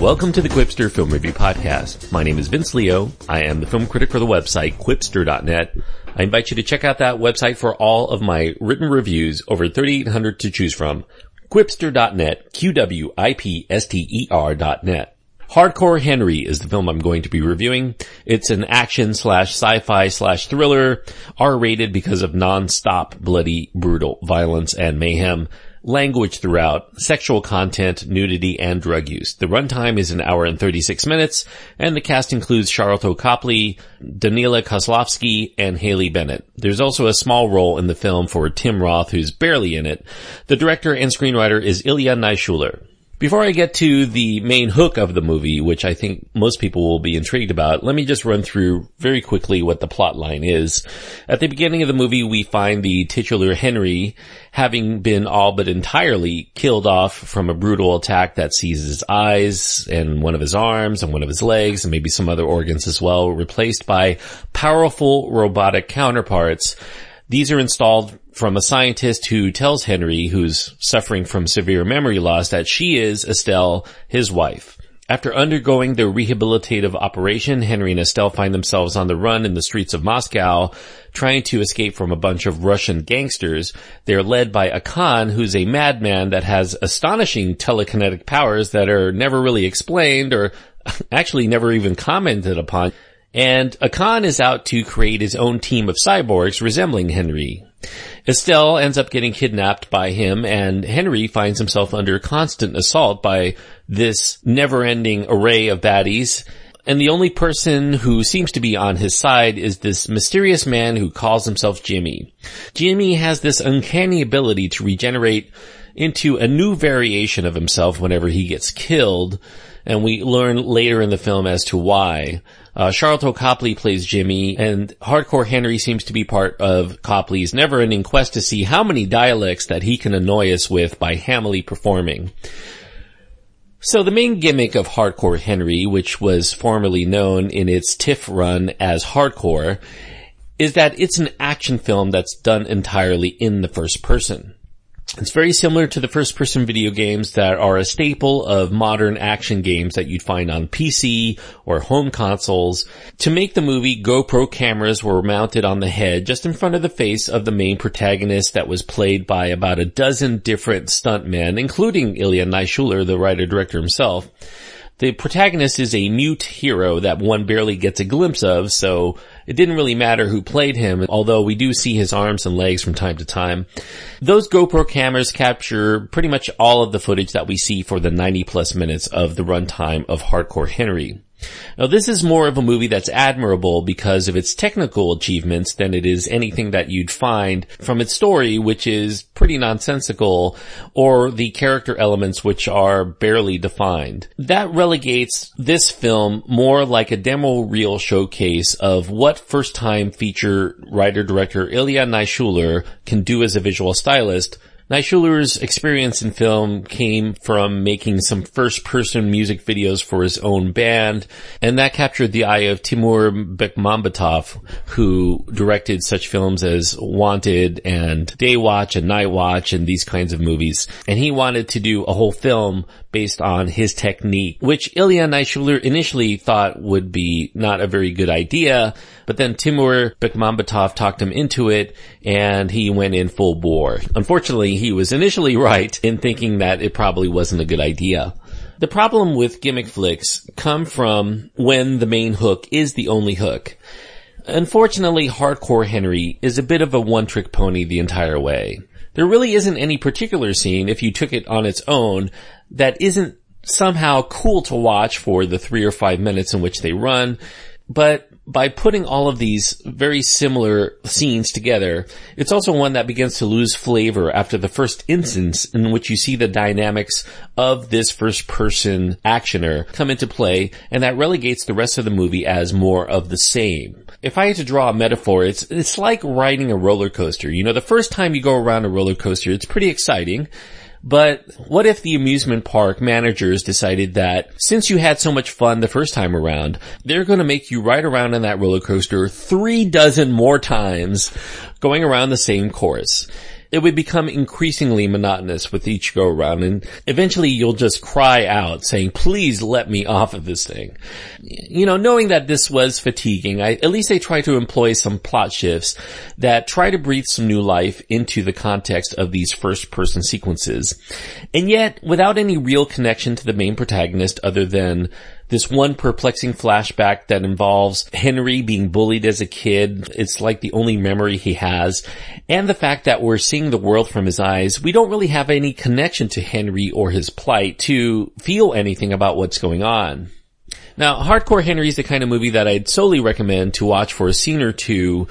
Welcome to the Qwipster Film Review Podcast. My name is Vince Leo. I am the film critic for the website qwipster.net. I invite you to check out that website for all of my written reviews, over 3,800 to choose from. qwipster.net, Q-W-I-P-S-T-E-R dot net. Hardcore Henry is the film I'm going to be reviewing. It's an action slash sci-fi slash thriller, R-rated because of non-stop bloody, brutal violence and mayhem language throughout, sexual content, nudity, and drug use. The runtime is an hour and 36 minutes, and the cast includes Sharlto Copley, Danila Kozlovsky, and Haley Bennett. There's also a small role in the film for Tim Roth, who's barely in it. The director and screenwriter is Ilya Naishuller. Before I get to the main hook of the movie, which I think most people will be intrigued about, let me just run through very quickly what the plot line is. At the beginning of the movie, we find the titular Henry having been all but entirely killed off from a brutal attack that seizes his eyes and one of his arms and one of his legs and maybe some other organs as well, replaced by powerful robotic counterparts these are installed from a scientist who tells Henry, who's suffering from severe memory loss, that she is Estelle, his wife. After undergoing the rehabilitative operation, Henry and Estelle find themselves on the run in the streets of Moscow, trying to escape from a bunch of Russian gangsters. They're led by Akan, who's a madman that has astonishing telekinetic powers that are never really explained or actually never even commented upon. And Akan is out to create his own team of cyborgs resembling Henry. Estelle ends up getting kidnapped by him and Henry finds himself under constant assault by this never-ending array of baddies. And the only person who seems to be on his side is this mysterious man who calls himself Jimmy. Jimmy has this uncanny ability to regenerate into a new variation of himself whenever he gets killed and we learn later in the film as to why. Uh, Sharlto Copley plays Jimmy, and Hardcore Henry seems to be part of Copley's never-ending quest to see how many dialects that he can annoy us with by hamily performing. So the main gimmick of Hardcore Henry, which was formerly known in its TIFF run as Hardcore, is that it's an action film that's done entirely in the first person. It's very similar to the first person video games that are a staple of modern action games that you'd find on PC or home consoles. To make the movie, GoPro cameras were mounted on the head just in front of the face of the main protagonist that was played by about a dozen different stuntmen, including Ilya Naishuller, the writer-director himself. The protagonist is a mute hero that one barely gets a glimpse of, so it didn't really matter who played him, although we do see his arms and legs from time to time. Those GoPro cameras capture pretty much all of the footage that we see for the 90 plus minutes of the runtime of Hardcore Henry. Now this is more of a movie that's admirable because of its technical achievements than it is anything that you'd find from its story, which is pretty nonsensical, or the character elements which are barely defined. That relegates this film more like a demo reel showcase of what first time feature writer director Ilya Naishuller can do as a visual stylist Naishuller's experience in film came from making some first person music videos for his own band, and that captured the eye of Timur Bekmambetov, who directed such films as Wanted and Day Watch and Night Watch and these kinds of movies. And he wanted to do a whole film based on his technique, which Ilya Naishuller initially thought would be not a very good idea, but then Timur Bekmambetov talked him into it and he went in full bore. Unfortunately, he was initially right in thinking that it probably wasn't a good idea. The problem with gimmick flicks come from when the main hook is the only hook. Unfortunately, Hardcore Henry is a bit of a one-trick pony the entire way. There really isn't any particular scene, if you took it on its own, that isn't somehow cool to watch for the three or five minutes in which they run, but by putting all of these very similar scenes together, it's also one that begins to lose flavor after the first instance in which you see the dynamics of this first person actioner come into play, and that relegates the rest of the movie as more of the same. If I had to draw a metaphor, it's, it's like riding a roller coaster. You know, the first time you go around a roller coaster, it's pretty exciting. But what if the amusement park managers decided that since you had so much fun the first time around, they're going to make you ride around on that roller coaster three dozen more times going around the same course? It would become increasingly monotonous with each go around and eventually you'll just cry out saying, please let me off of this thing. You know, knowing that this was fatiguing, I, at least they try to employ some plot shifts that try to breathe some new life into the context of these first person sequences. And yet, without any real connection to the main protagonist other than this one perplexing flashback that involves Henry being bullied as a kid. It's like the only memory he has. And the fact that we're seeing the world from his eyes. We don't really have any connection to Henry or his plight to feel anything about what's going on. Now, Hardcore Henry is the kind of movie that I'd solely recommend to watch for a scene or two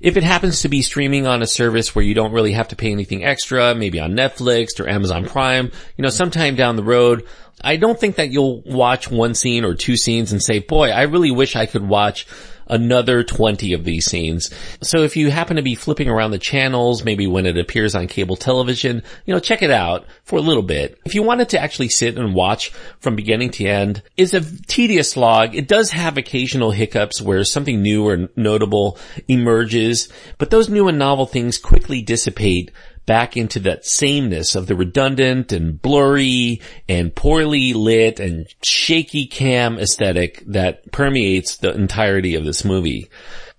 if it happens to be streaming on a service where you don't really have to pay anything extra, maybe on Netflix or Amazon Prime, you know, sometime down the road. I don't think that you'll watch one scene or two scenes and say, boy, I really wish I could watch another 20 of these scenes. So if you happen to be flipping around the channels, maybe when it appears on cable television, you know, check it out for a little bit. If you wanted to actually sit and watch from beginning to end, it's a tedious slog. It does have occasional hiccups where something new or notable emerges, but those new and novel things quickly dissipate back into that sameness of the redundant and blurry and poorly lit and shaky cam aesthetic that permeates the entirety of this movie.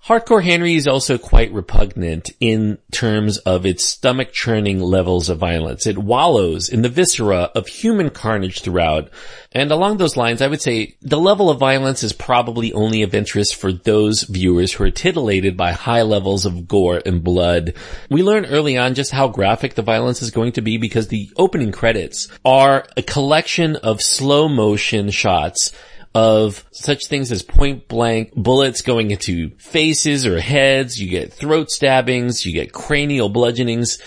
Hardcore Henry is also quite repugnant in terms of its stomach churning levels of violence. It wallows in the viscera of human carnage throughout. And along those lines, I would say the level of violence is probably only of interest for those viewers who are titillated by high levels of gore and blood. We learn early on just how graphic the violence is going to be because the opening credits are a collection of slow motion shots of such things as point blank bullets going into faces or heads. You get throat stabbings. You get cranial bludgeonings.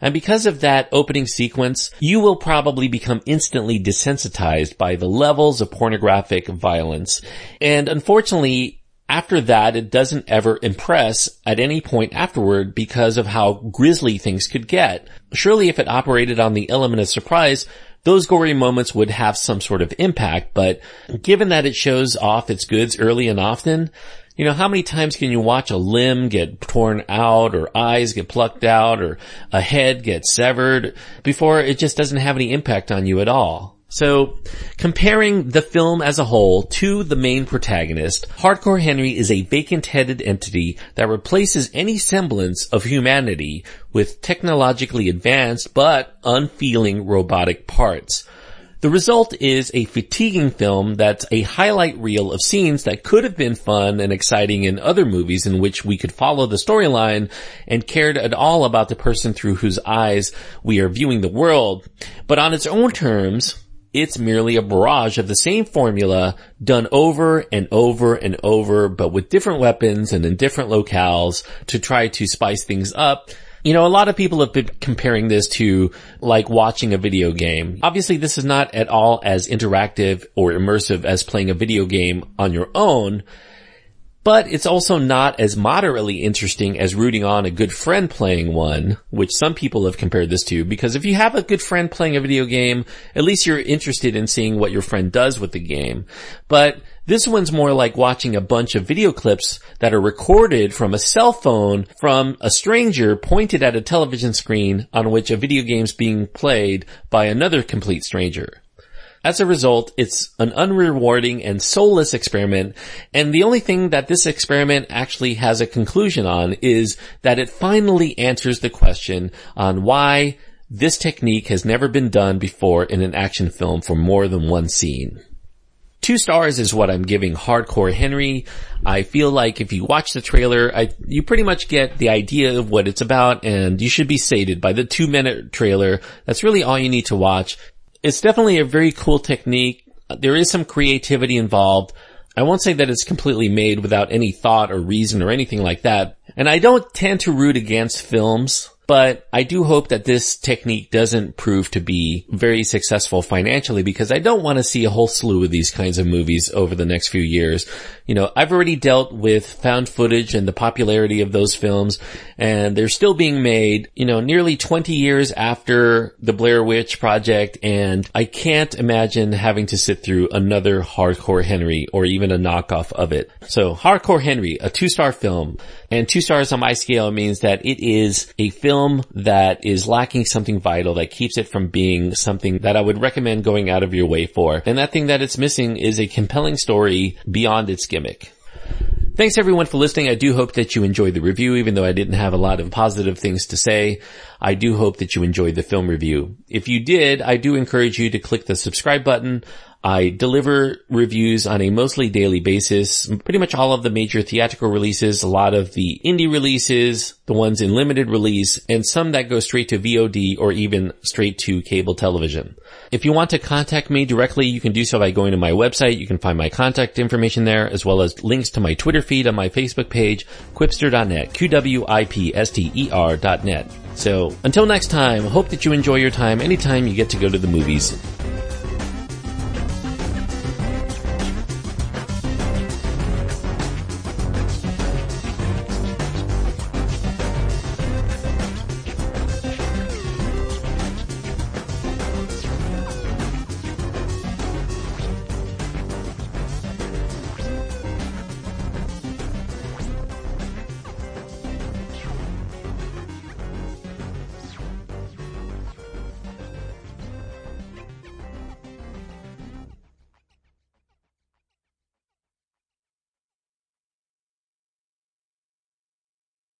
And because of that opening sequence, you will probably become instantly desensitized by the levels of pornographic violence. And unfortunately, after that, it doesn't ever impress at any point afterward because of how grisly things could get. Surely if it operated on the element of surprise, those gory moments would have some sort of impact, but given that it shows off its goods early and often, you know, how many times can you watch a limb get torn out or eyes get plucked out or a head get severed before it just doesn't have any impact on you at all? So, comparing the film as a whole to the main protagonist, Hardcore Henry is a vacant-headed entity that replaces any semblance of humanity with technologically advanced but unfeeling robotic parts. The result is a fatiguing film that's a highlight reel of scenes that could have been fun and exciting in other movies in which we could follow the storyline and cared at all about the person through whose eyes we are viewing the world. But on its own terms, it's merely a barrage of the same formula done over and over and over, but with different weapons and in different locales to try to spice things up. You know, a lot of people have been comparing this to like watching a video game. Obviously this is not at all as interactive or immersive as playing a video game on your own, but it's also not as moderately interesting as rooting on a good friend playing one, which some people have compared this to, because if you have a good friend playing a video game, at least you're interested in seeing what your friend does with the game. But this one's more like watching a bunch of video clips that are recorded from a cell phone from a stranger pointed at a television screen on which a video game's being played by another complete stranger. As a result, it's an unrewarding and soulless experiment, and the only thing that this experiment actually has a conclusion on is that it finally answers the question on why this technique has never been done before in an action film for more than one scene. Two stars is what I'm giving Hardcore Henry. I feel like if you watch the trailer, I, you pretty much get the idea of what it's about and you should be sated by the two minute trailer. That's really all you need to watch it's definitely a very cool technique. There is some creativity involved. I won't say that it's completely made without any thought or reason or anything like that. And I don't tend to root against films but I do hope that this technique doesn't prove to be very successful financially because I don't want to see a whole slew of these kinds of movies over the next few years. You know, I've already dealt with found footage and the popularity of those films and they're still being made, you know, nearly 20 years after the Blair Witch Project and I can't imagine having to sit through another Hardcore Henry or even a knockoff of it. So Hardcore Henry, a two star film and two stars on my scale means that it is a film that is lacking something vital that keeps it from being something that I would recommend going out of your way for. And that thing that it's missing is a compelling story beyond its gimmick. Thanks everyone for listening. I do hope that you enjoyed the review, even though I didn't have a lot of positive things to say. I do hope that you enjoyed the film review. If you did, I do encourage you to click the subscribe button I deliver reviews on a mostly daily basis, pretty much all of the major theatrical releases, a lot of the indie releases, the ones in limited release, and some that go straight to VOD or even straight to cable television. If you want to contact me directly, you can do so by going to my website. You can find my contact information there, as well as links to my Twitter feed on my Facebook page, qwipster.net, Q-W-I-P-S-T-E-R.net. So until next time, hope that you enjoy your time anytime you get to go to the movies.